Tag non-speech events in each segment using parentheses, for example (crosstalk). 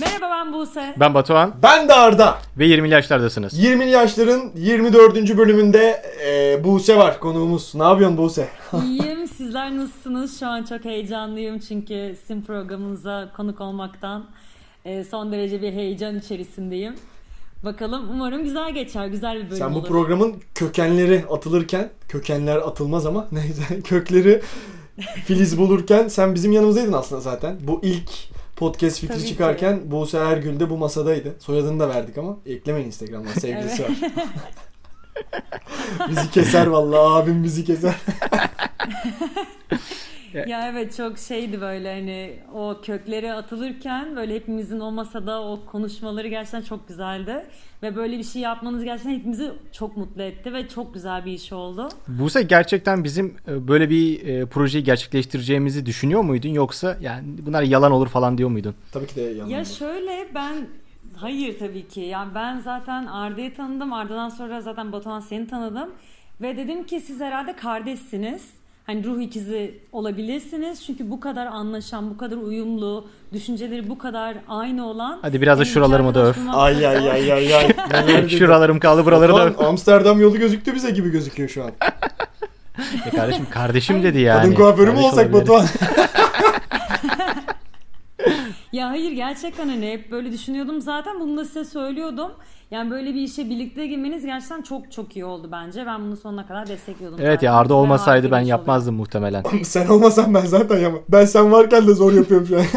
Merhaba ben Buse. Ben Batuhan Ben de Arda. ve 20'li yaşlardasınız. 20'li yaşların 24. bölümünde e, Buse var konuğumuz. Ne yapıyorsun Buse? (laughs) İyiyim. Sizler nasılsınız? Şu an çok heyecanlıyım çünkü sizin programınıza konuk olmaktan e, son derece bir heyecan içerisindeyim. Bakalım umarım güzel geçer. Güzel bir bölüm Sen bu olur. programın kökenleri atılırken, kökenler atılmaz ama (laughs) neyse kökleri filiz bulurken sen bizim yanımızdaydın aslında zaten. Bu ilk podcast fikri Tabii ki. çıkarken Buse Ergül de bu masadaydı. Soyadını da verdik ama eklemeyin Instagram'dan (laughs) sevgilisi var. (laughs) bizi keser vallahi abim bizi keser. Ya evet çok şeydi böyle hani o köklere atılırken böyle hepimizin o masada o konuşmaları gerçekten çok güzeldi. Ve böyle bir şey yapmanız gerçekten hepimizi çok mutlu etti ve çok güzel bir iş oldu. Buse gerçekten bizim e, böyle bir e, projeyi gerçekleştireceğimizi düşünüyor muydun yoksa yani bunlar yalan olur falan diyor muydun? Tabii ki de yanımda. Ya şöyle ben hayır tabii ki. Yani ben zaten Arda'yı tanıdım. Arda'dan sonra zaten Batuhan seni tanıdım. Ve dedim ki siz herhalde kardeşsiniz. Hani ruh ikizi olabilirsiniz. Çünkü bu kadar anlaşan, bu kadar uyumlu, düşünceleri bu kadar aynı olan. Hadi biraz da şuralarımı da öf. Ay ay ay ay ay. (laughs) (laughs) Şuralarım kaldı buraları da. Batuhan, (laughs) Amsterdam yolu gözüktü bize gibi gözüküyor şu an. E kardeşim kardeşim dedi yani. Kadın kuaförü mü olsak. Batuhan? Ya hayır gerçekten hani hep böyle düşünüyordum zaten bunu da size söylüyordum. Yani böyle bir işe birlikte girmeniz gerçekten çok çok iyi oldu bence. Ben bunu sonuna kadar destekliyordum. Evet zaten. ya Arda olmasaydı ben iş oluyor. yapmazdım muhtemelen. sen olmasan ben zaten yapmam. Ben sen varken de zor yapıyorum şu an. (laughs)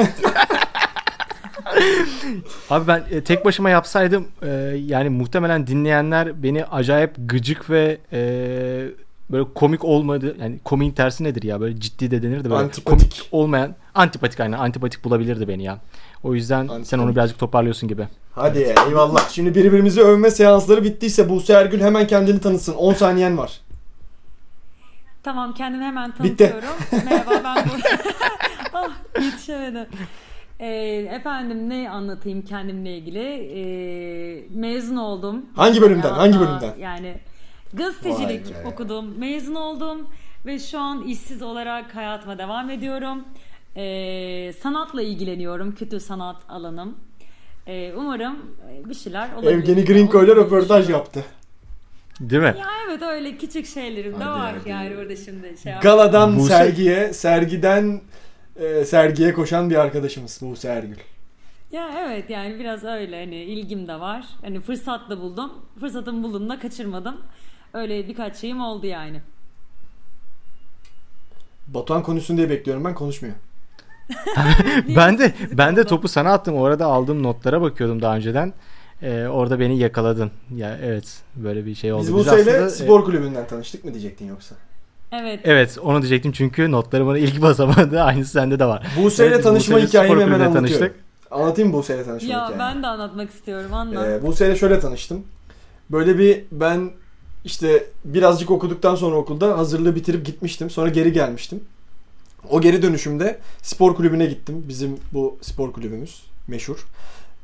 Abi ben e, tek başıma yapsaydım e, yani muhtemelen dinleyenler beni acayip gıcık ve e, böyle komik olmadı. Yani komiğin tersi nedir ya? Böyle ciddi de denir de böyle Antipatik. komik olmayan antipatik aynen antipatik bulabilirdi beni ya. O yüzden sen Antipatik. onu birazcık toparlıyorsun gibi. Hadi eyvallah. Şimdi birbirimizi övme seansları bittiyse Buse Ergül hemen kendini tanıtsın. 10 saniyen var. Tamam kendimi hemen Bitti. tanıtıyorum. Merhaba ben bu. (laughs) ah yetişemedim. Ee, efendim ne anlatayım kendimle ilgili? Ee, mezun oldum. Hangi bölümden? Ya, Hangi bölümden? Yani gazetecilik Vay be. okudum. Mezun oldum ve şu an işsiz olarak hayatıma devam ediyorum. Ee, sanatla ilgileniyorum. Kötü sanat alanım. Ee, umarım bir şeyler olabilir. Evgeni Grinko ile röportaj yaptı. Değil mi? Ya evet öyle küçük şeylerim de var hadi. yani orada şimdi şey Galadan Buse- sergiye, sergiden e, sergiye koşan bir arkadaşımız Buse Ergül. Ya evet yani biraz öyle hani ilgim de var. Hani fırsat da buldum. Fırsatımı buldum da kaçırmadım. Öyle birkaç şeyim oldu yani. Batuhan konuşsun diye bekliyorum ben konuşmuyor. (laughs) ben de ben de topu sana attım. Orada aldığım notlara bakıyordum daha önceden. E, orada beni yakaladın. Ya evet böyle bir şey oldu. Biz ile aslında, e, spor kulübünden tanıştık mı diyecektin yoksa? Evet. Evet onu diyecektim çünkü notlarımın ilk (laughs) basamadı. Aynısı sende de var. Buse ile Evet, tanışma Buse'yle hikayemi spor hemen kulübünde anlatıyorum. Anlatayım mı Buse ile tanışma Ya hikayemi? ben de anlatmak istiyorum anlat. Ee, Buse ile şöyle tanıştım. Böyle bir ben işte birazcık okuduktan sonra okulda hazırlığı bitirip gitmiştim. Sonra geri gelmiştim. O geri dönüşümde spor kulübüne gittim. Bizim bu spor kulübümüz meşhur.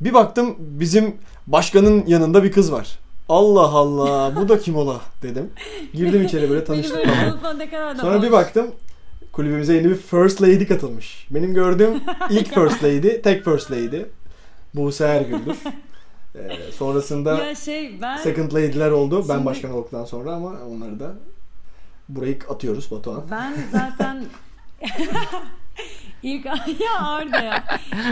Bir baktım bizim başkanın yanında bir kız var. Allah Allah bu da kim ola dedim. Girdim içeri böyle (laughs) da Sonra bir baktım kulübümüze yeni bir First Lady katılmış. Benim gördüğüm ilk (laughs) First Lady, tek First Lady. Buse Ergül'dür. (laughs) Ee, sonrasında Ya şey ben Second Lady'ler oldu. Ben Şimdi- başkan olduktan sonra ama onları da burayı atıyoruz Batuhan. ben zaten (laughs) ilk ya Arda ya.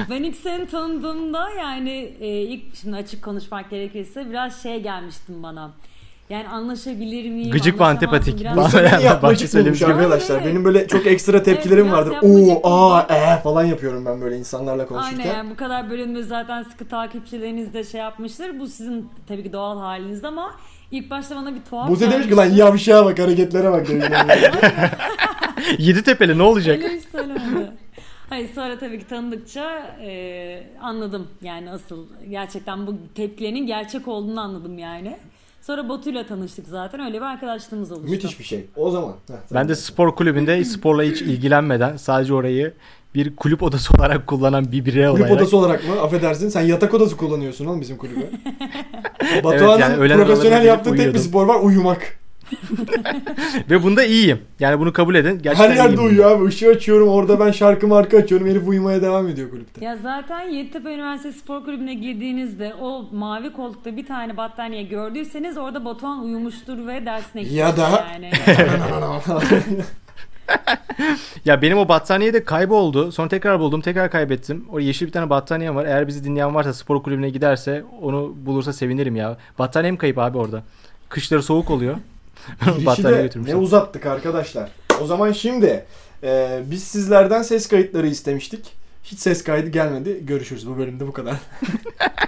Ben ilk seni tanıdığımda yani e, ilk şimdi açık konuşmak gerekirse biraz şey gelmiştin bana. Yani anlaşabilir miyim? Gıcık ve antipatik. Sene Yani bulmuş gibi. arkadaşlar. Benim böyle çok ekstra tepkilerim vardır. Oo, aa, ee falan yapıyorum ben böyle insanlarla konuşurken. Aynen yani bu kadar bölümde zaten sıkı takipçileriniz de şey yapmıştır. Bu sizin tabii ki doğal haliniz ama ilk başta bana bir tuhaf Buse demiş ki lan yavşağa bak hareketlere bak. (laughs) Yedi tepeli ne olacak? Öyle hiç söylemedi. Hayır sonra tabii ki tanıdıkça e, anladım yani asıl gerçekten bu tepkilerinin gerçek olduğunu anladım yani. Sonra Batu'yla tanıştık zaten öyle bir arkadaşlığımız oluştu. Müthiş bir şey. O zaman. Heh, Ben de spor kulübünde (clears throat) sporla hiç ilgilenmeden sadece orayı bir kulüp odası olarak kullanan bir birey Kulüp olarak. odası olarak mı? Affedersin. Sen yatak odası kullanıyorsun oğlum bizim kulübe. (laughs) Batuhan'ın yani öğlen aralarında profesyonel yaptığı tek bir spor var uyumak. Ve bunda iyiyim. Yani bunu kabul edin. Gerçekten Her yerde iyiyim uyuyor abi. Işığı açıyorum orada ben şarkı marka açıyorum. Herif uyumaya devam ediyor kulüpte. Ya zaten Yeditepe Üniversitesi Spor Kulübü'ne girdiğinizde o mavi koltukta bir tane battaniye gördüyseniz orada Batuhan uyumuştur ve dersine gitmiştir Ya da- yani. (laughs) Ya benim o battaniye de kayboldu. Sonra tekrar buldum. Tekrar kaybettim. O yeşil bir tane battaniyem var. Eğer bizi dinleyen varsa spor kulübüne giderse onu bulursa sevinirim ya. Battaniyem kayıp abi orada. Kışları soğuk oluyor. (laughs) Battaniye de götürmüşüm. ne uzattık arkadaşlar. O zaman şimdi e, biz sizlerden ses kayıtları istemiştik. Hiç ses kaydı gelmedi. Görüşürüz. Bu bölümde bu kadar. (laughs)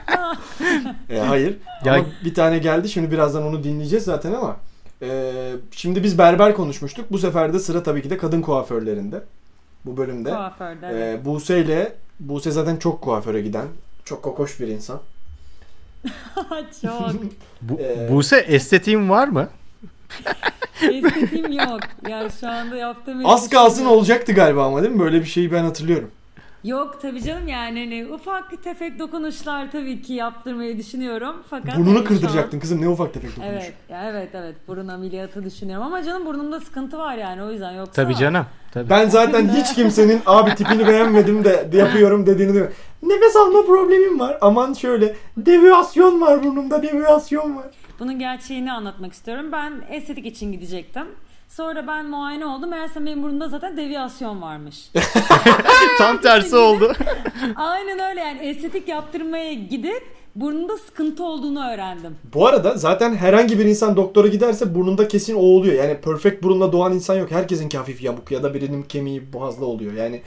(laughs) E, hayır. Ya- Ama bir tane geldi. Şimdi birazdan onu dinleyeceğiz zaten ama. e, şimdi biz berber konuşmuştuk. Bu sefer de sıra tabii ki de kadın kuaförlerinde. Bu bölümde. Kuaförde. E, Buse ile Buse zaten çok kuaföre giden. Çok kokoş bir insan. Çok. Bu, Ee, Buse estetiğin var mı? (laughs) Estetiğim yok. Ya şu anda yaptığım Az kalsın şey olacaktı galiba ama değil mi? Böyle bir şeyi ben hatırlıyorum. Yok tabii canım yani hani ufak tefek dokunuşlar tabii ki yaptırmayı düşünüyorum. Fakat Burnunu hani şu an- kırdıracaktın kızım. Ne ufak tefek dokunuş. Evet, evet evet burun ameliyatı düşünüyorum ama canım burnumda sıkıntı var yani o yüzden yoksa. Tabii canım. Tabii. Ben zaten hiç kimsenin abi tipini beğenmedim de, (laughs) yapıyorum dediğini duymuyorum. Nefes alma problemim var. Aman şöyle deviyasyon var burnumda deviyasyon var. Bunun gerçeğini anlatmak istiyorum. Ben estetik için gidecektim. Sonra ben muayene oldum. Meğerse benim burnumda zaten deviyasyon varmış. (laughs) Tam tersi oldu. (laughs) Aynen öyle yani estetik yaptırmaya gidip burnumda sıkıntı olduğunu öğrendim. Bu arada zaten herhangi bir insan doktora giderse burnunda kesin o oluyor. Yani perfect burunla doğan insan yok. Herkesinki hafif yamuk ya da birinin kemiği boğazlı oluyor. Yani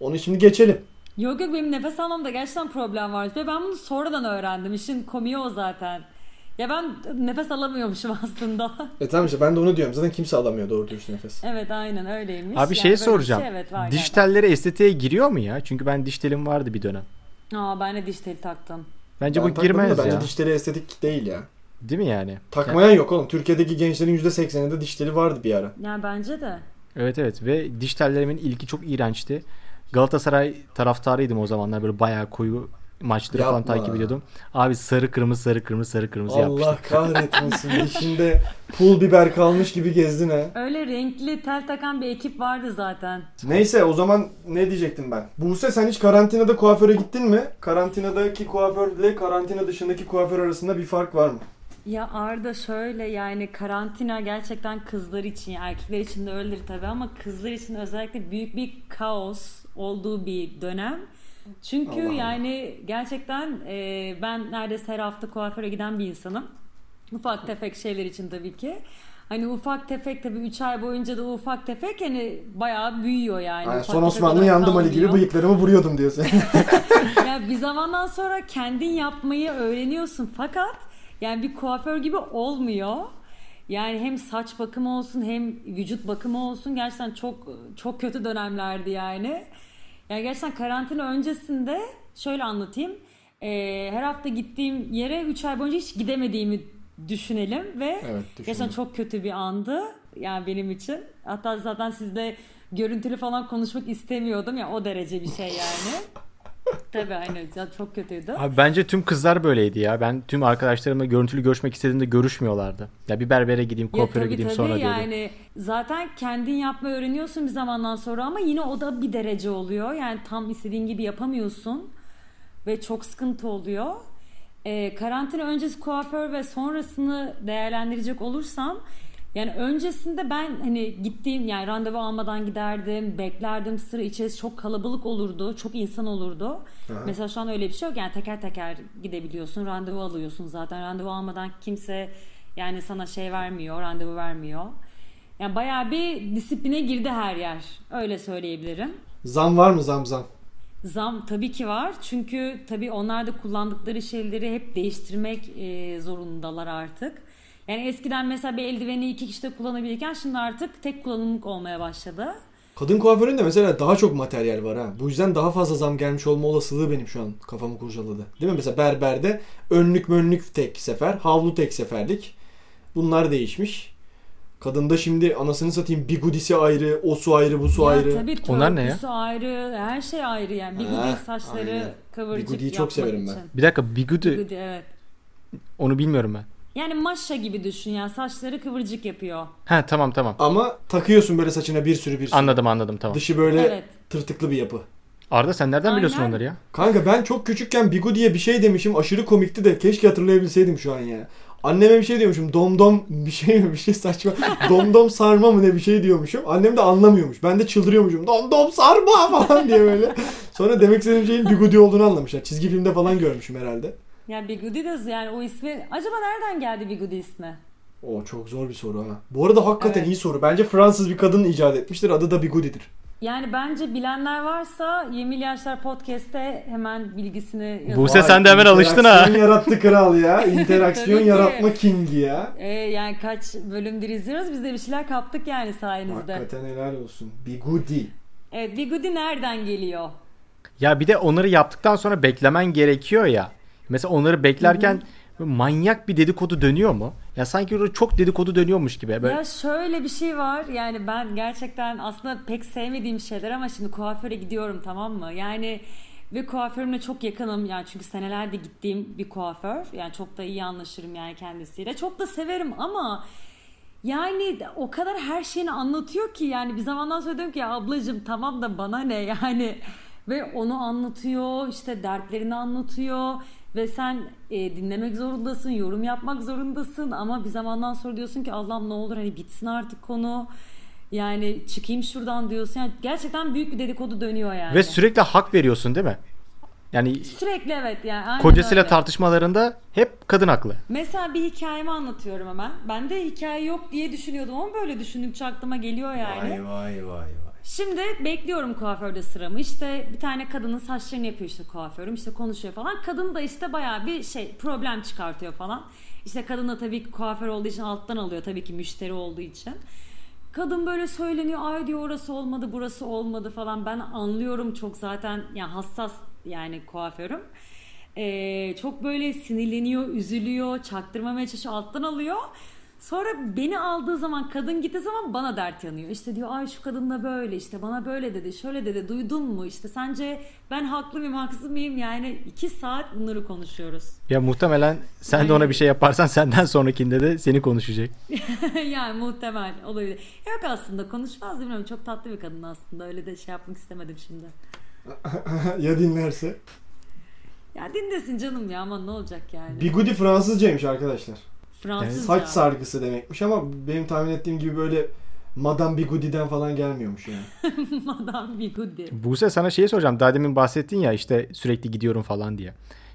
onu şimdi geçelim. Yok yok benim nefes almamda gerçekten problem var. Ve ben bunu sonradan öğrendim. İşin komiği o zaten. Ya ben nefes alamıyormuşum (laughs) aslında. E tamam işte ben de onu diyorum. Zaten kimse alamıyor doğru dürüst nefes. evet aynen öyleymiş. Abi Yani şey bir soracağım. Şey, evet, var diş galiba. telleri estetiğe giriyor mu ya? Çünkü ben diş telim vardı bir dönem. Aa ben de diş teli taktım. Bence Ben bu girmez da bence ya. diş teli estetik değil ya. Değil mi yani? Takmayan yok oğlum. Türkiye'deki gençlerin %80'inde diş teli vardı bir ara. Yani bence de. Evet evet ve diş tellerimin ilki çok iğrençti. Galatasaray taraftarıydım o zamanlar böyle bayağı koyu maçları falan Yapma. takip ediyordum. Abi sarı kırmızı sarı kırmızı sarı kırmızı Allah yapmıştım. kahretmesin. (laughs) Dişinde pul biber kalmış gibi gezdin ha. Öyle renkli tel takan bir ekip vardı zaten. Neyse o zaman ne diyecektim ben? Buse sen hiç karantinada kuaföre gittin mi? Karantinadaki kuaförle karantina dışındaki kuaför arasında bir fark var mı? Ya Arda şöyle yani karantina gerçekten kızlar için erkekler için de öyledir tabii ama kızlar için özellikle büyük bir kaos olduğu bir dönem. Çünkü Allah Allah. yani gerçekten e, ben neredeyse her hafta kuaföre giden bir insanım. Ufak tefek şeyler için tabii ki. Hani ufak tefek tabii 3 ay boyunca da ufak tefek hani bayağı büyüyor yani. Yani son Osmanlı yandım Ali gibi bıyıklarımı vuruyordum diyorsun. (laughs) (laughs) ya bir zamandan sonra kendin yapmayı öğreniyorsun fakat yani bir kuaför gibi olmuyor. Yani hem saç bakımı olsun hem vücut bakımı olsun gerçekten çok çok kötü dönemlerdi yani. Yani gerçekten karantina öncesinde şöyle anlatayım. Ee, her hafta gittiğim yere 3 ay boyunca hiç gidemediğimi düşünelim ve Evet, gerçekten çok kötü bir andı yani benim için. Hatta zaten sizde görüntülü falan konuşmak istemiyordum ya o derece bir şey yani. (laughs) Tabii aynen ya çok kötüydü. Abi bence tüm kızlar böyleydi ya. Ben tüm arkadaşlarımla görüntülü görüşmek istediğimde görüşmüyorlardı. Ya bir berbere gideyim, kuaföre gideyim tabii sonra diyordu. yani zaten kendin yapmayı öğreniyorsun bir zamandan sonra ama yine o da bir derece oluyor. Yani tam istediğin gibi yapamıyorsun ve çok sıkıntı oluyor. Ee, karantina öncesi kuaför ve sonrasını değerlendirecek olursam yani öncesinde ben hani gittiğim yani randevu almadan giderdim, beklerdim sıra içerisi çok kalabalık olurdu, çok insan olurdu. Mesela şu an öyle bir şey yok yani teker teker gidebiliyorsun, randevu alıyorsun zaten randevu almadan kimse yani sana şey vermiyor, randevu vermiyor. Yani bayağı bir disipline girdi her yer. Öyle söyleyebilirim. zam var mı zam zam? Zam tabii ki var. Çünkü tabii onlar da kullandıkları şeyleri hep değiştirmek e, zorundalar artık. Yani eskiden mesela bir eldiveni iki kişi de kullanabilirken şimdi artık tek kullanımlık olmaya başladı. Kadın kuaföründe mesela daha çok materyal var ha. Bu yüzden daha fazla zam gelmiş olma olasılığı benim şu an kafamı kurcaladı. Değil mi? Mesela berberde önlük mönlük tek sefer, havlu tek seferlik. Bunlar değişmiş. Kadında şimdi anasını satayım bigudisi ayrı, o su ayrı, bu su ya ayrı. tabii Onlar ne ya? törpüsü ayrı, her şey ayrı yani. Bigudi Ha, saçları aynen. kıvırcık Bigudiyi çok yapmak severim ben. için. Bir dakika Bigudi Bigudi evet. onu bilmiyorum ben. Yani maşa gibi düşün yani saçları kıvırcık yapıyor. Ha tamam tamam. Ama takıyorsun böyle saçına bir sürü bir sürü. Anladım anladım tamam. Dışı böyle Evet. tırtıklı bir yapı. Arda sen nereden biliyorsun Aynen. onları ya? Kanka ben çok küçükken Bigu diye bir şey demişim. Aşırı komikti de keşke hatırlayabilseydim şu an ya. Anneme bir şey diyormuşum. Domdom bir şey mi bir şey saçma. Domdom sarma mı ne bir şey diyormuşum. Annem de anlamıyormuş. Ben de çıldırıyormuşum. Domdom sarma falan diye böyle. Sonra demek istediğim şeyin Bigudi olduğunu anlamışlar. Çizgi filmde falan görmüşüm herhalde. Ya Bigudi de yani o ismi acaba nereden geldi Bigudi ismi? O çok zor bir soru ha. Bu arada hakikaten Evet. iyi soru. Bence Fransız bir kadın icat etmiştir. Adı da Bigudi'dir. Yani bence bilenler varsa 20 Yaşlar Podcast'te hemen bilgisini yazın. Buse sen de hemen alıştın ha. İnteraksiyon yarattı kral ya. (laughs) İnteraksiyon yaratma kingi ya. Ee, yani kaç bölümdür izliyoruz biz de bir şeyler kaptık yani sayenizde. Hakikaten helal olsun. Bigudi. Evet Bigudi nereden geliyor? Ya bir de onları yaptıktan sonra beklemen gerekiyor ya. Mesela onları beklerken böyle manyak bir dedikodu dönüyor mu? Ya sanki orada çok dedikodu dönüyormuş gibi. Böyle Ya şöyle bir şey var. Yani ben gerçekten aslında pek sevmediğim şeyler ama şimdi kuaföre gidiyorum tamam mı? Yani ve kuaförümle çok yakınım. Yani çünkü senelerde gittiğim bir kuaför. Yani çok da iyi anlaşırım yani kendisiyle. Çok da severim ama yani o kadar her şeyini anlatıyor ki yani bir zamandan sonra diyorum ki ya ablacığım tamam da bana ne? (laughs) Yani ve onu anlatıyor işte dertlerini anlatıyor ve sen e, dinlemek zorundasın yorum yapmak zorundasın ama bir zamandan sonra diyorsun ki Allah'ım ne olur hani bitsin artık konu yani çıkayım şuradan diyorsun yani gerçekten büyük bir dedikodu dönüyor yani ve sürekli hak veriyorsun değil mi? Yani sürekli evet yani aynen kocasıyla öyle. tartışmalarında hep kadın haklı. Mesela bir hikayemi anlatıyorum hemen. Ben de hikaye yok diye düşünüyordum ama böyle düşündükçe aklıma geliyor yani. Vay vay vay vay. Şimdi bekliyorum kuaförde sıramı. İşte bir tane kadının saçlarını yapıyor işte kuaförüm. işte konuşuyor falan. Kadın da işte bayağı bir şey problem çıkartıyor falan. İşte kadın da tabii ki kuaför olduğu için alttan alıyor tabii ki müşteri olduğu için. Kadın böyle söyleniyor ay diyor orası olmadı burası olmadı falan. Ben anlıyorum çok zaten yani hassas yani kuaförüm. Ee, çok böyle sinirleniyor, üzülüyor, çaktırmamaya çalışıyor, alttan alıyor. Sonra beni aldığı zaman kadın gittiği zaman bana dert yanıyor. İşte diyor ay şu kadın da böyle işte bana böyle dedi şöyle dedi duydun mu işte sence ben haklı mıyım haksız mıyım yani iki saat bunları konuşuyoruz. Ya muhtemelen sen de ona bir şey yaparsan (laughs) senden sonrakinde de seni konuşacak. (laughs) yani muhtemel olabilir. Yok aslında konuşmaz bilmiyorum çok tatlı bir kadın aslında öyle de şey yapmak istemedim şimdi. (laughs) ya dinlerse? Ya dinlesin canım ya ama ne olacak yani. Bigudi Fransızcaymış arkadaşlar. Fransızca. Saç sargısı demekmiş ama benim tahmin ettiğim gibi böyle Madame Bigudi'den falan gelmiyormuş yani. (laughs) Madame Bigudi. Buse sana şeyi soracağım. Daha demin bahsettin ya işte sürekli gidiyorum falan diye.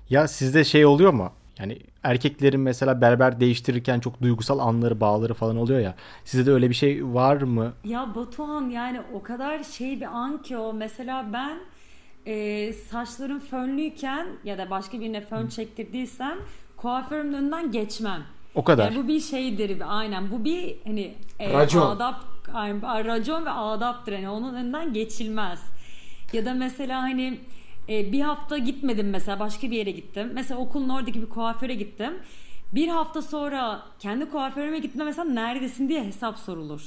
Ya sizde şey oluyor mu? Yani erkeklerin mesela berber değiştirirken çok duygusal anları, bağları falan oluyor ya. Sizde de öyle bir şey var mı? Ya Batuhan yani o kadar şey bir an ki o. Mesela ben e, saçlarım fönlüyken ya da başka birine fön çektirdiysem kuaförümün önünden geçmem. O kadar. Yani bu bir şeydir aynen. Bu bir hani e, Racon. adap yani, racon ve adaptır. Yani onun önünden geçilmez. Ya da mesela hani e, bir hafta gitmedim mesela başka bir yere gittim. Mesela okulun oradaki bir kuaföre gittim. Bir hafta sonra kendi kuaförüme gitme mesela neredesin diye hesap sorulur.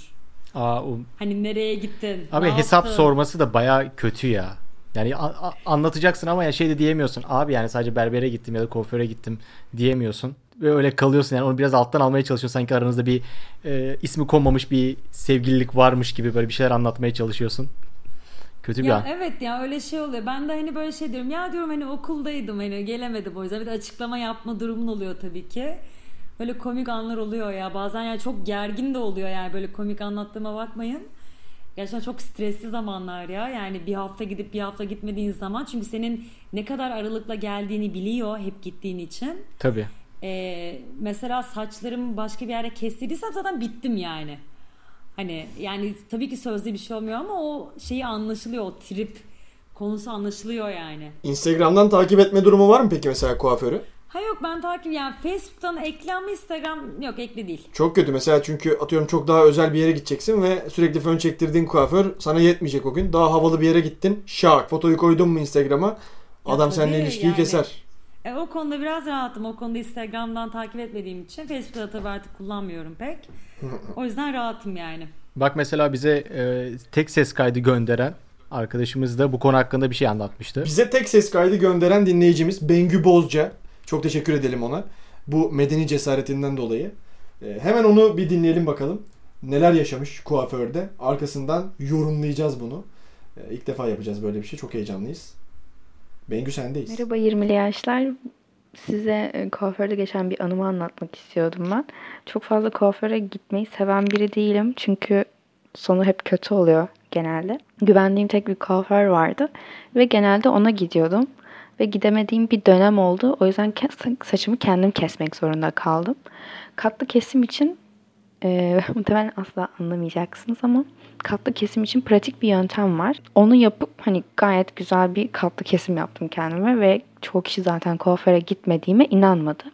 Aa, o- Hani nereye gittin? Abi hesap yaptın? sorması da baya kötü ya. Yani a- a- anlatacaksın ama ya şey de diyemiyorsun. Abi yani sadece berbere gittim ya da kuaföre gittim diyemiyorsun. Ve öyle kalıyorsun yani onu biraz alttan almaya çalışıyorsun. Sanki aranızda bir e, ismi konmamış bir sevgililik varmış gibi böyle bir şeyler anlatmaya çalışıyorsun. Kötü bir Ya an. evet ya öyle şey oluyor. Ben de hani böyle şey diyorum. Ya diyorum hani okuldaydım hani gelemedim o yüzden. Bir de açıklama yapma durumun oluyor tabii ki. Böyle komik anlar oluyor ya. Bazen yani çok gergin de oluyor yani böyle komik anlattığıma bakmayın. Gerçekten çok stresli zamanlar ya. Yani bir hafta gidip bir hafta gitmediğin zaman. Çünkü senin ne kadar aralıkla geldiğini biliyor hep gittiğin için. Tabii. Ee, mesela saçlarımı başka bir yere kestirdiysem zaten bittim yani. Hani yani tabii ki sözde bir şey olmuyor ama o şeyi anlaşılıyor. O trip konusu anlaşılıyor yani. Instagram'dan takip etme durumu var mı peki mesela kuaförü? Ha yok ben takip yani Facebook'tan ekli ama Instagram yok ekli değil. Çok kötü mesela çünkü atıyorum çok daha özel bir yere gideceksin ve sürekli fön çektirdiğin kuaför sana yetmeyecek o gün. Daha havalı bir yere gittin. Şak fotoyu koydun mu Instagram'a adam seninle ilişkiyi yani. keser. E, o konuda biraz rahatım. O konuda Instagram'dan takip etmediğim için Facebook'ta tabii artık kullanmıyorum pek. O yüzden rahatım yani. Bak mesela bize e, tek ses kaydı gönderen arkadaşımız da bu konu hakkında bir şey anlatmıştı. Bize tek ses kaydı gönderen dinleyicimiz Bengü Bozca. Çok teşekkür edelim ona. Bu medeni cesaretinden dolayı. Ee, hemen onu bir dinleyelim bakalım. Neler yaşamış kuaförde. Arkasından yorumlayacağız bunu. Ee, ilk defa yapacağız böyle bir şey. Çok heyecanlıyız. Bengü sendeyiz. Merhaba 20'li yaşlar. Size e, kuaförde geçen bir anımı anlatmak istiyordum ben. Çok fazla kuaföre gitmeyi seven biri değilim. Çünkü sonu hep kötü oluyor genelde. Güvendiğim tek bir kuaför vardı. Ve genelde ona gidiyordum. Ve gidemediğim bir dönem oldu. O yüzden saçımı kendim kesmek zorunda kaldım. Katlı kesim için e, (laughs) muhtemelen asla anlamayacaksınız ama katlı kesim için pratik bir yöntem var. Onu yapıp hani gayet güzel bir katlı kesim yaptım kendime ve çoğu kişi zaten kuaföre gitmediğime inanmadı.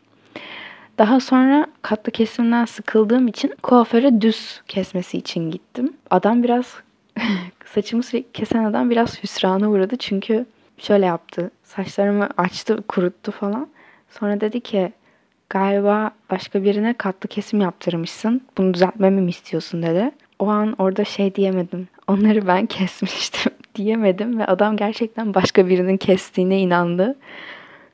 Daha sonra katlı kesimden sıkıldığım için kuaföre düz kesmesi için gittim. Adam biraz (laughs) saçımı sürekli kesen adam biraz hüsrana uğradı çünkü şöyle yaptı. Saçlarımı açtı, kuruttu falan. Sonra dedi ki galiba başka birine katlı kesim yaptırmışsın. Bunu düzeltmemi mi istiyorsun dedi. O an orada şey diyemedim. Onları ben (laughs) kesmiştim diyemedim ve adam gerçekten başka birinin kestiğine inandı.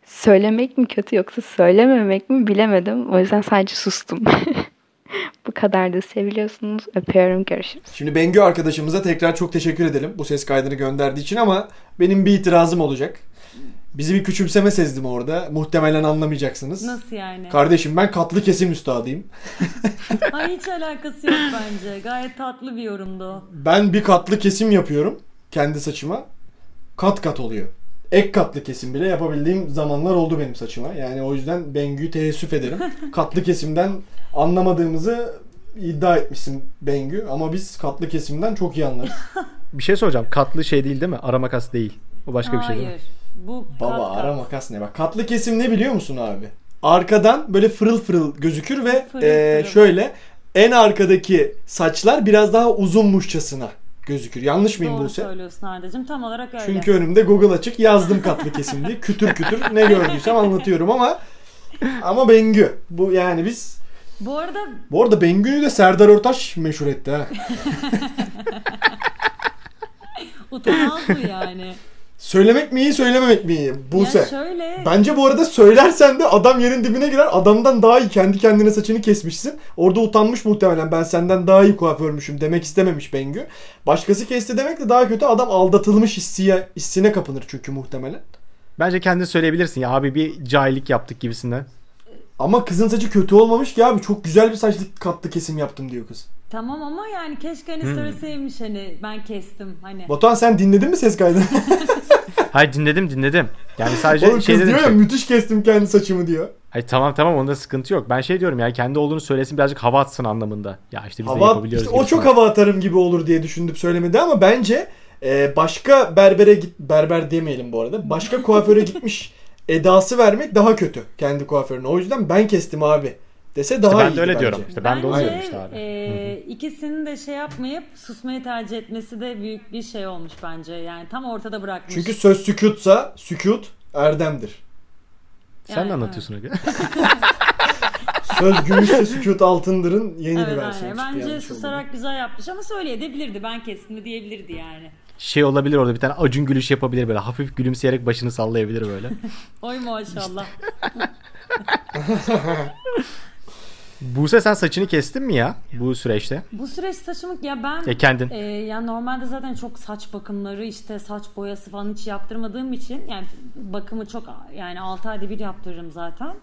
Söylemek mi kötü yoksa söylememek mi bilemedim. O yüzden sadece sustum. (laughs) Bu kadardı. Seviliyorsunuz. Öpüyorum. Görüşürüz. Şimdi Bengü arkadaşımıza tekrar çok teşekkür edelim bu ses kaydını gönderdiği için ama benim bir itirazım olacak. Bizi bir küçümseme sezdim orada. Muhtemelen anlamayacaksınız. Nasıl yani? Kardeşim ben katlı kesim üstadıyım. (laughs) Ay hiç alakası yok bence. Gayet tatlı bir yorumdu o. Ben bir katlı kesim yapıyorum kendi saçıma. Kat kat oluyor. Ek katlı kesim bile yapabildiğim zamanlar oldu benim saçıma. Yani o yüzden Bengü'yü teessüf ederim. (laughs) katlı kesimden anlamadığımızı iddia etmişsin Bengü ama biz katlı kesimden çok iyi anlarız. Bir şey soracağım. Katlı şey değil değil mi? Ara makas değil. O başka bir şey değil mi? Bu Baba kat kat. ara makas ne bak. Katlı kesim ne biliyor musun abi? Arkadan böyle fırıl fırıl gözükür ve Fırıl eee, fırıl. şöyle en arkadaki saçlar biraz daha uzunmuşçasına gözükür. Yanlış mıyım Doğru Buse? söylüyorsun Arda'cığım. Tam olarak öyle. Çünkü önümde Google açık yazdım katlı kesim diye. Kütür kütür ne gördüysem anlatıyorum ama ama Bengü. Bu yani biz Bu arada bu arada Bengü'yü de Serdar Ortaç meşhur etti ha. (laughs) utanmaz mı yani? Söylemek mi iyi söylememek mi iyi? Buse. Ya şöyle Bence bu arada söylersen de adam yerin dibine girer. Adamdan daha iyi kendi kendine saçını kesmişsin. Orada utanmış muhtemelen ben senden daha iyi kuaförmüşüm demek istememiş Bengü. Başkası kesti demek de daha kötü adam aldatılmış hissiye, hissine kapınır çünkü muhtemelen. Bence kendin söyleyebilirsin ya abi bir cahillik yaptık gibisinden. Ama kızın saçı kötü olmamış ki abi çok güzel bir saçlı katlı kesim yaptım diyor kız. Tamam ama yani keşke hani Hmm. söyleseymiş hani ben kestim hani. Batuhan sen dinledin mi ses kaydını? (laughs) Hayır dinledim dinledim. Yani sadece Oğlum şey kız dedim. diyor ya müthiş kestim kendi saçımı diyor. Hayır tamam tamam onda sıkıntı yok. Ben şey diyorum ya kendi olduğunu söylesin birazcık hava atsın anlamında. Ya işte biz de Hava, yapabiliyoruz. işte o çok gibisinden. hava atarım gibi olur diye düşündüm söylemedi ama bence e, başka berbere git berber demeyelim bu arada. Başka kuaföre gitmiş (laughs) edası vermek daha kötü kendi kuaförüne. O yüzden ben kestim abi dese daha İşte ben de öyle bence. diyorum. İşte ben de onu Bence, diyorum işte abi. e, ikisinin de şey yapmayıp susmayı tercih etmesi de büyük bir şey olmuş bence. Yani tam ortada bırakmış. Çünkü söz sükutsa sükut erdemdir. Sen Yani, ne anlatıyorsun Aga? (laughs) Söz gümüşse sükut altındırın yeni bir Evet versiyonu aynen. çıktı Bence yanlış oldu. susarak güzel yapmış ama söyleyebilirdi. Ben kestim mi diyebilirdi yani. Şey olabilir orada bir tane acun gülüş yapabilir böyle. Hafif gülümseyerek başını sallayabilir böyle. (laughs) Oy maşallah. (laughs) Buse sen saçını kestin mi ya bu süreçte? Bu süreç saçımı ya ben Ya kendin. e, ya normalde zaten çok saç bakımları işte saç boyası falan hiç yaptırmadığım için yani bakımı çok yani 6 ayda bir yaptırırım zaten.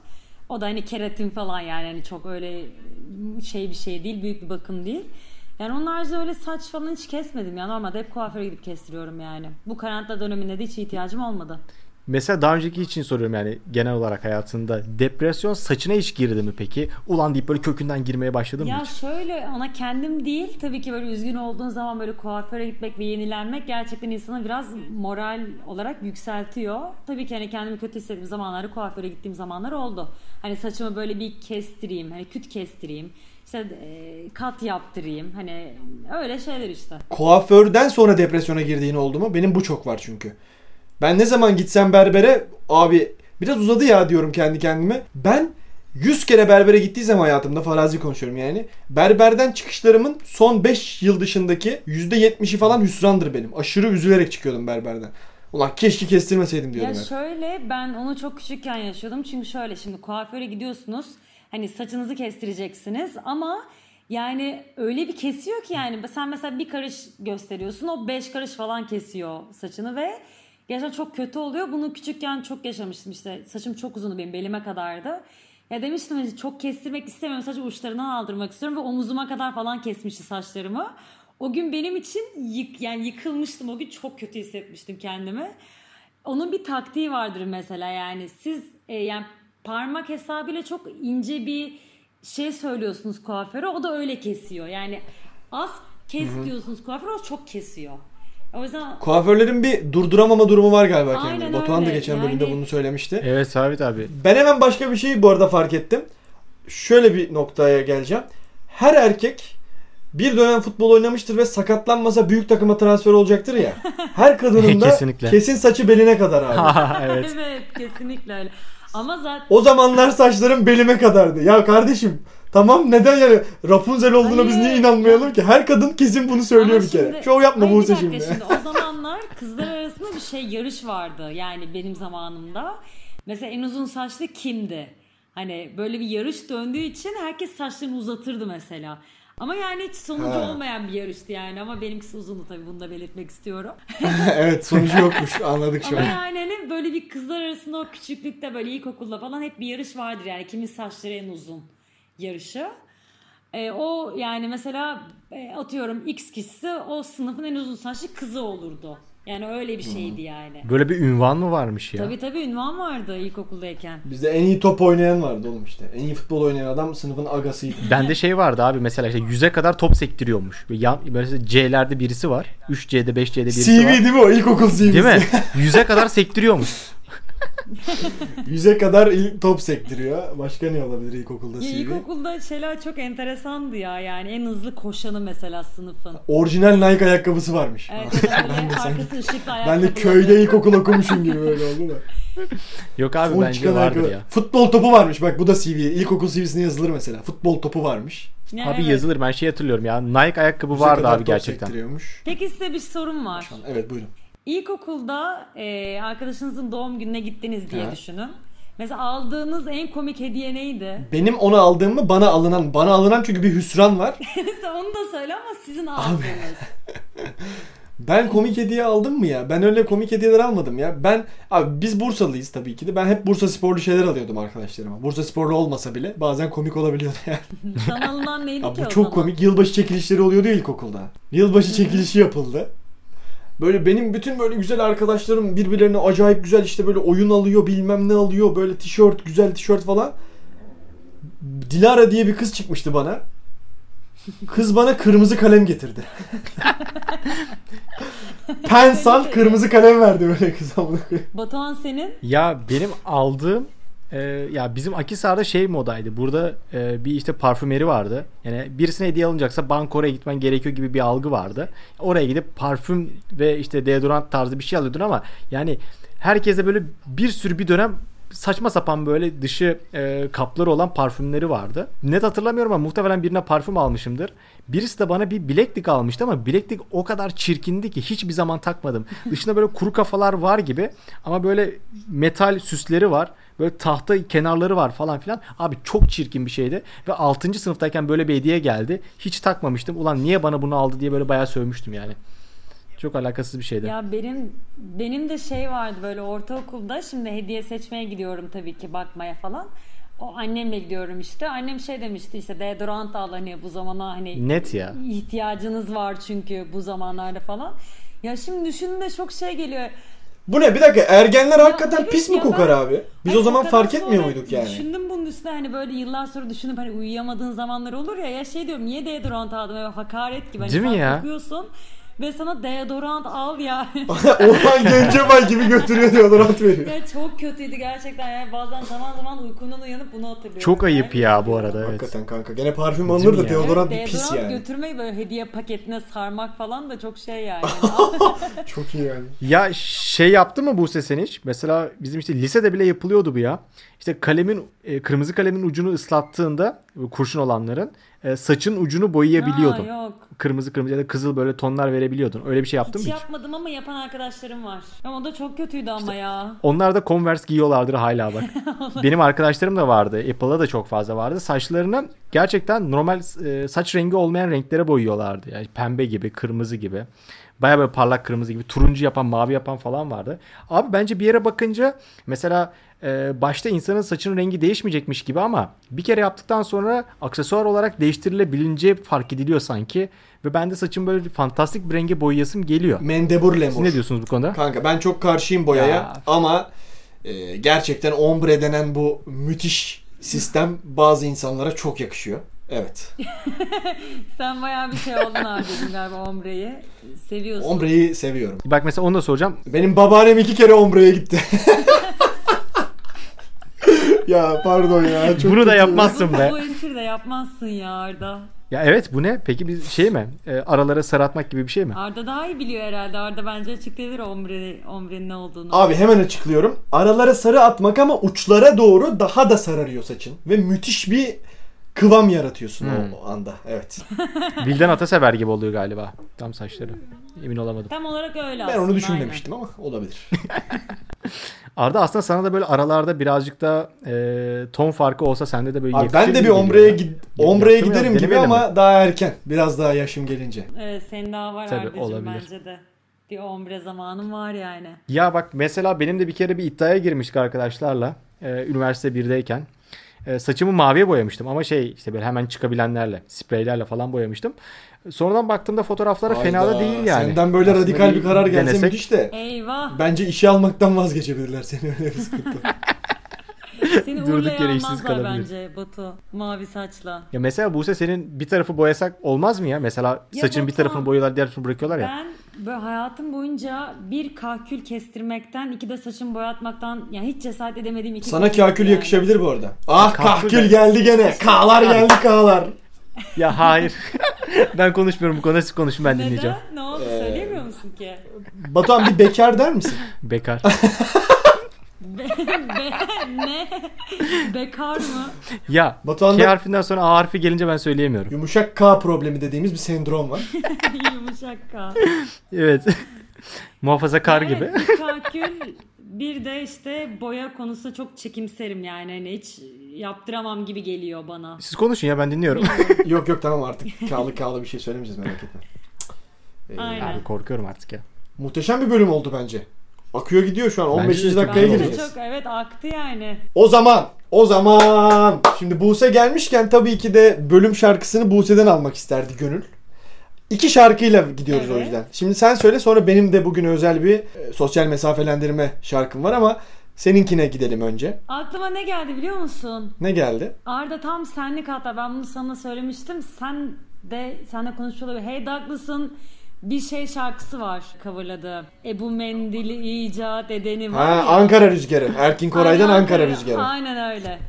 O da hani keratin falan yani hani çok öyle şey bir şey değil, büyük bir bakım değil. Yani onun haricinde öyle saç falan hiç kesmedim ya. Normalde hep kuaföre gidip kestiriyorum yani. Bu karantina döneminde de hiç ihtiyacım olmadı. Mesela daha önceki için soruyorum yani genel olarak hayatında. Depresyon saçına hiç girdi mi peki? Ulan deyip böyle kökünden girmeye başladın mı Ya hiç? şöyle ona kendim değil tabii ki böyle üzgün olduğun zaman böyle kuaföre gitmek ve yenilenmek gerçekten insanı biraz moral olarak yükseltiyor. Tabii ki hani kendimi kötü hissettiğim zamanlarda kuaföre gittiğim zamanlar oldu. Hani saçımı böyle bir kestireyim, hani küt kestireyim. işte e, kat yaptırayım. Hani öyle şeyler işte. Kuaförden sonra depresyona girdiğin oldu mu? Benim bu çok var çünkü. Ben ne zaman gitsem berbere abi Biraz uzadı ya diyorum kendi kendime. Ben 100 kere berbere gittiysem hayatımda farazi konuşuyorum yani. Berberden çıkışlarımın son 5 yıl dışındaki %70'i falan hüsrandır benim. Aşırı üzülerek çıkıyordum berberden. Ulan keşke kestirmeseydim diyordum Ya hep. şöyle ben onu çok küçükken yaşıyordum. Çünkü şöyle şimdi kuaföre gidiyorsunuz. Hani saçınızı kestireceksiniz ama yani öyle bir kesiyor ki yani sen mesela bir karış gösteriyorsun o beş karış falan kesiyor saçını ve gerçekten çok kötü oluyor. Bunu küçükken çok yaşamıştım işte saçım çok uzundu benim belime kadardı. Ya demiştim hani çok kestirmek istemiyorum sadece uçlarından aldırmak istiyorum ve omuzuma kadar falan kesmişti saçlarımı. O gün benim için yık, yani yıkılmıştım o gün çok kötü hissetmiştim kendimi. Onun bir taktiği vardır mesela yani siz e, yani parmak hesabıyla çok ince bir şey söylüyorsunuz kuaföre o da öyle kesiyor. Yani az kes diyorsunuz kuaföre o çok kesiyor. O yüzden Kuaförlerin bir durduramama durumu var galiba Aynen kendini. Batuhan da öyle. geçen Yani- bölümde bunu söylemişti. Evet Sabit abi. Ben hemen başka bir şeyi bu arada fark ettim. Şöyle bir noktaya geleceğim. Her erkek bir dönem futbol oynamıştır ve sakatlanmasa büyük takıma transfer olacaktır ya. (laughs) Her kadının da kesin saçı beline kadar abi. (laughs) evet. evet kesinlikle öyle. Ama zaten O zamanlar saçlarım belime kadardı. Ya kardeşim tamam neden yani Rapunzel olduğuna biz niye Hayır, inanmayalım ya- ki? Her kadın kesin bunu söylüyor Ama bir kere. şimdi- Şov yapma Hayır, bu şimdi. şimdi. O (laughs) zamanlar kızlar arasında bir şey yarış vardı. Yani benim zamanımda. Mesela en uzun saçlı kimdi? Hani böyle bir yarış döndüğü için herkes saçlarını uzatırdı mesela. Ama yani hiç sonucu Ha. olmayan bir yarıştı yani. Ama benimkisi uzundu tabii bunu da belirtmek istiyorum. (laughs) evet sonucu yokmuş anladık şu Ama an. yani hani böyle bir kızlar arasında o küçüklükte böyle ilkokulda falan hep bir yarış vardır yani. Kimin saçları en uzun yarışı. E, o yani mesela e, atıyorum X kişisi o sınıfın en uzun saçlı kızı olurdu. Yani öyle bir şeydi yani. Böyle bir ünvan mı varmış ya? Tabii tabii ünvan vardı ilkokuldayken. Bizde en iyi top oynayan vardı oğlum işte. En iyi futbol oynayan adam sınıfın agasıydı. Bende şey vardı abi mesela işte 100'e kadar top sektiriyormuş. Yan, böyle C'lerde birisi var. 3C'de 5C'de birisi CV var. değil mi o? İlkokul CV'si. Değil mi? (laughs) 100'e kadar sektiriyormuş. (laughs) Yüze kadar il- top sektiriyor. Başka ne olabilir ilkokulda CV? ilkokulda şeyler çok enteresandı ya yani en hızlı koşanı mesela sınıfın. Orijinal Nike ayakkabısı varmış. Evet (laughs) böyle de arkası ışıklı ben de köyde ilkokul okumuşum gibi böyle oldu da. (laughs) Yok abi Son bence vardır ayakkabı. ya. Futbol topu varmış bak bu da CV. İlkokul CV'sine yazılır mesela. Futbol topu varmış. Ya Abi evet. yazılır ben şey hatırlıyorum ya. Nike ayakkabı Yüze vardı abi top gerçekten. Peki size bir sorum var. Evet buyurun. İlkokulda e, arkadaşınızın doğum gününe gittiniz diye Ha. düşünün. Mesela aldığınız en komik hediye neydi? Benim onu aldığımı bana alınan, bana alınan çünkü bir hüsran var. (laughs) Mesela onu da söyle ama sizin aldığınız. (laughs) Ben komik hediye aldım mı ya? Ben öyle komik hediyeler almadım ya. Ben abi biz Bursalıyız tabii ki de. Ben hep Bursa sporlu şeyler alıyordum arkadaşlarıma. Bursa sporlu olmasa bile bazen komik olabiliyordu yani. Sana alınan neydi Ya ki bu o çok zaman? komik. Yılbaşı çekilişleri oluyordu ya ilkokulda. Yılbaşı çekilişi yapıldı. Böyle benim bütün böyle güzel arkadaşlarım birbirlerine acayip güzel işte böyle oyun alıyor bilmem ne alıyor. Böyle tişört güzel tişört falan. Dilara diye bir kız çıkmıştı bana. Kız bana kırmızı kalem getirdi. (laughs) Pensal kırmızı kalem verdi böyle kız amına. Batuhan senin? Ya benim aldığım e, ya bizim Akisar'da şey modaydı. Burada e, bir işte parfümeri vardı. Yani birisine hediye alınacaksa banka oraya gitmen gerekiyor gibi bir algı vardı. Oraya gidip parfüm ve işte deodorant tarzı bir şey alıyordun ama yani herkese böyle bir sürü bir dönem saçma sapan böyle dışı e, kapları olan parfümleri vardı. Net hatırlamıyorum ama muhtemelen birine parfüm almışımdır. Birisi de bana bir bileklik almıştı ama bileklik o kadar çirkindi ki hiçbir zaman takmadım. (laughs) Dışında böyle kuru kafalar var gibi ama böyle metal süsleri var. Böyle tahta kenarları var falan filan. Abi çok çirkin bir şeydi. Ve 6. sınıftayken böyle bir hediye geldi. Hiç takmamıştım. Ulan niye bana bunu aldı diye böyle bayağı sövmüştüm yani. Çok alakasız bir şeydi. Ya benim benim de şey vardı böyle ortaokulda şimdi hediye seçmeye gidiyorum tabii ki bakmaya falan. O annemle gidiyorum işte. Annem şey demişti işte deodorant al hani bu zamana hani Net ya. ihtiyacınız var çünkü bu zamanlarda falan. Ya şimdi düşünün de çok şey geliyor. Bu ne bir dakika ergenler hakikaten evet pis mi ya kokar ben- abi? Biz o zaman fark etmiyor muyduk yani? Düşündüm bunun üstüne hani böyle yıllar sonra düşünüp hani uyuyamadığın zamanlar olur ya ya şey diyorum niye deodorant aldım böyle hakaret gibi. Hani Değil mi ya? kokuyorsun ve sana deodorant al ya. (laughs) Orhan Gencebay gibi götürüyor deodorant veriyor. ya çok kötüydü gerçekten yani bazen zaman zaman uykumdan uyanıp bunu hatırlıyorum. Çok ayıp Yani. ya bu arada evet. Hakikaten kanka. Gene parfüm alınır da deodorant Evet, bir pis deodorant yani. götürmeyi böyle hediye paketine sarmak falan da çok şey yani. (laughs) (laughs) Çok iyi yani. Ya şey yaptı mı Buse sen hiç? Mesela bizim işte lisede bile yapılıyordu bu ya. İşte kalemin e, kırmızı kalemin ucunu ıslattığında kurşun olanların e, saçın ucunu boyayabiliyordun. Aa, yok. Kırmızı kırmızı ya da kızıl böyle tonlar verebiliyordun. Öyle bir şey yaptın Hiç mı hiç? yapmadım ama yapan arkadaşlarım var. Ama o da çok kötüydü ama ya. Onlar da Converse giyiyorlardır hala bak. (laughs) Benim arkadaşlarım da vardı. Apple'da da çok fazla vardı. Saçlarını gerçekten normal e, saç rengi olmayan renklere boyuyorlardı. Yani pembe gibi, kırmızı gibi. Baya böyle parlak kırmızı gibi. Turuncu yapan, mavi yapan falan vardı. Abi bence bir yere bakınca mesela e, başta insanın saçının rengi değişmeyecekmiş gibi ama bir kere yaptıktan sonra aksesuar olarak değiştirilebilince fark ediliyor sanki. Ve ben de saçım böyle fantastik bir renge boyayasım geliyor. Mendebur Siz lemur. ne diyorsunuz bu konuda? Kanka ben çok karşıyım boyaya Ya. ama e, gerçekten ombre denen bu müthiş sistem bazı insanlara çok yakışıyor. Evet. (laughs) Sen bayağı bir şey oldun abicim galiba ombreyi. Seviyorsun. Ombreyi seviyorum. Bak mesela onu da soracağım. Benim babaannem iki kere ombreye gitti. (laughs) ya pardon ya. Çok Bunu da yapmazsın be. Bu espri de yapmazsın ya Arda. Ya evet bu ne? Peki bir şey mi? E, aralara sarı atmak gibi bir şey mi? Arda daha iyi biliyor herhalde. Arda bence açıklayabilir ombre, ombrenin ne olduğunu. Abi hemen açıklıyorum. Aralara sarı atmak ama uçlara doğru daha da sararıyor saçın. Ve müthiş bir kıvam yaratıyorsun Hmm. o, anda. Evet. (laughs) Vildan Atasever gibi oluyor galiba. Tam saçları. Emin olamadım. Tam olarak öyle Ben onu düşünmemiştim ama olabilir. (laughs) Arda aslında sana da böyle aralarda birazcık da e, ton farkı olsa sende de böyle Abi ben de bir ombreye gid ombreye yaptım ya, giderim gibi ama mi? daha erken. Biraz daha yaşım gelince. aynen. Evet senin daha var Tabii, Arda'cığım olabilir. bence de. Bir ombre zamanın var yani. Ya bak mesela benim de bir kere bir iddiaya girmiştik arkadaşlarla. E, üniversite 1'deyken. E, saçımı maviye boyamıştım ama şey işte böyle hemen çıkabilenlerle, spreylerle falan boyamıştım. Sonradan baktığımda fotoğraflara fena da Hayda, değil yani. Senden böyle Aslında radikal bir bir karar gelse denesek- müthiş de. Eyvah. Bence işe almaktan vazgeçebilirler seni öyle bir sıkıntı. (laughs) (laughs) Seni Durduk yere işsiz kalabilir. bence Batu. Mavi saçla. Ya mesela Buse senin bir tarafı boyasak olmaz mı ya? Mesela Ya saçın bir tarafını boyuyorlar diğer tarafını bırakıyorlar ya. Ben böyle hayatım boyunca bir kahkül kestirmekten, iki de saçımı boyatmaktan yani hiç cesaret edemediğim iki Sana kakül yani. yakışabilir bu arada. Ah Kakül kahkül de- geldi gene. K'lar geldi K'lar. (laughs) Ya hayır. (laughs) ben konuşmuyorum bu konuda siz konuşun ben dinleyeceğim. Neden? Ne oldu? Ee, Söyleyemiyor musun ki? Batuhan bir bekar der misin? Bekar. Ne? (laughs) Bekar mı? ya Batuhan'da- K harfinden sonra A harfi gelince ben söyleyemiyorum. Yumuşak K problemi dediğimiz bir sendrom var. (laughs) Yumuşak K. Evet. (laughs) Muhafazakar Evet, gibi. Bir kakül bir de işte boya konusu çok çekimserim yani. Hani hiç yaptıramam gibi geliyor bana. Siz konuşun ya ben dinliyorum. yok yok tamam artık K'lı K'lı bir şey söylemeyeceğiz merak etme. Ee, Aynen. Abi korkuyorum artık ya. Muhteşem bir bölüm oldu bence. Akıyor gidiyor şu an. Bence 15. de çok dakikaya güzel Bence gireceğiz. çok evet aktı yani. O zaman, o zaman. Şimdi Buse gelmişken tabii ki de bölüm şarkısını Buse'den almak isterdi Gönül. İki şarkıyla gidiyoruz o Evet. yüzden. Şimdi sen söyle sonra benim de bugün özel bir e, sosyal mesafelendirme şarkım var ama seninkine gidelim önce. Aklıma ne geldi biliyor musun? Ne geldi? Arda tam senlik hatta ben bunu sana söylemiştim. Sen de senle konuşuyor olabilir. Hey Douglas'ın bir şey şarkısı var coverladı. Ebu Mendil'i icat edeni var Ha, ya. Ankara Rüzgarı. Erkin Koray'dan Aynen Ankara Rüzgarı. Aynen öyle.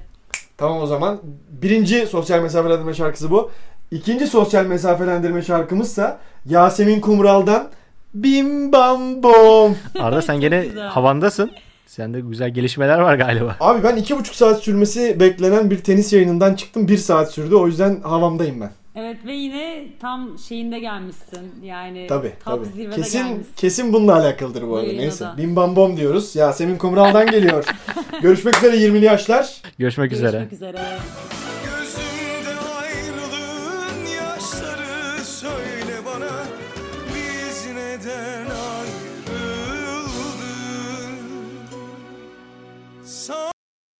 Tamam o zaman. Birinci sosyal mesafelendirme şarkısı bu. İkinci sosyal mesafelendirme şarkımızsa Yasemin Kumral'dan Bim Bam Bom. (laughs) Arda sen gene güzel. havandasın. Sende güzel gelişmeler var galiba. Abi ben iki buçuk saat sürmesi beklenen bir tenis yayınından çıktım. Bir saat sürdü. O yüzden havamdayım ben. Evet ve yine tam şeyinde gelmişsin. Yani Tabii top tabii. zirvede Kesin gelmişsin. kesin bununla alakalıdır bu arada. Neyse. da. Bim Bam Bom diyoruz. Yasemin Kumral'dan geliyor. (laughs) Görüşmek üzere 20'li yaşlar. Görüşmek üzere. Görüşmek üzere.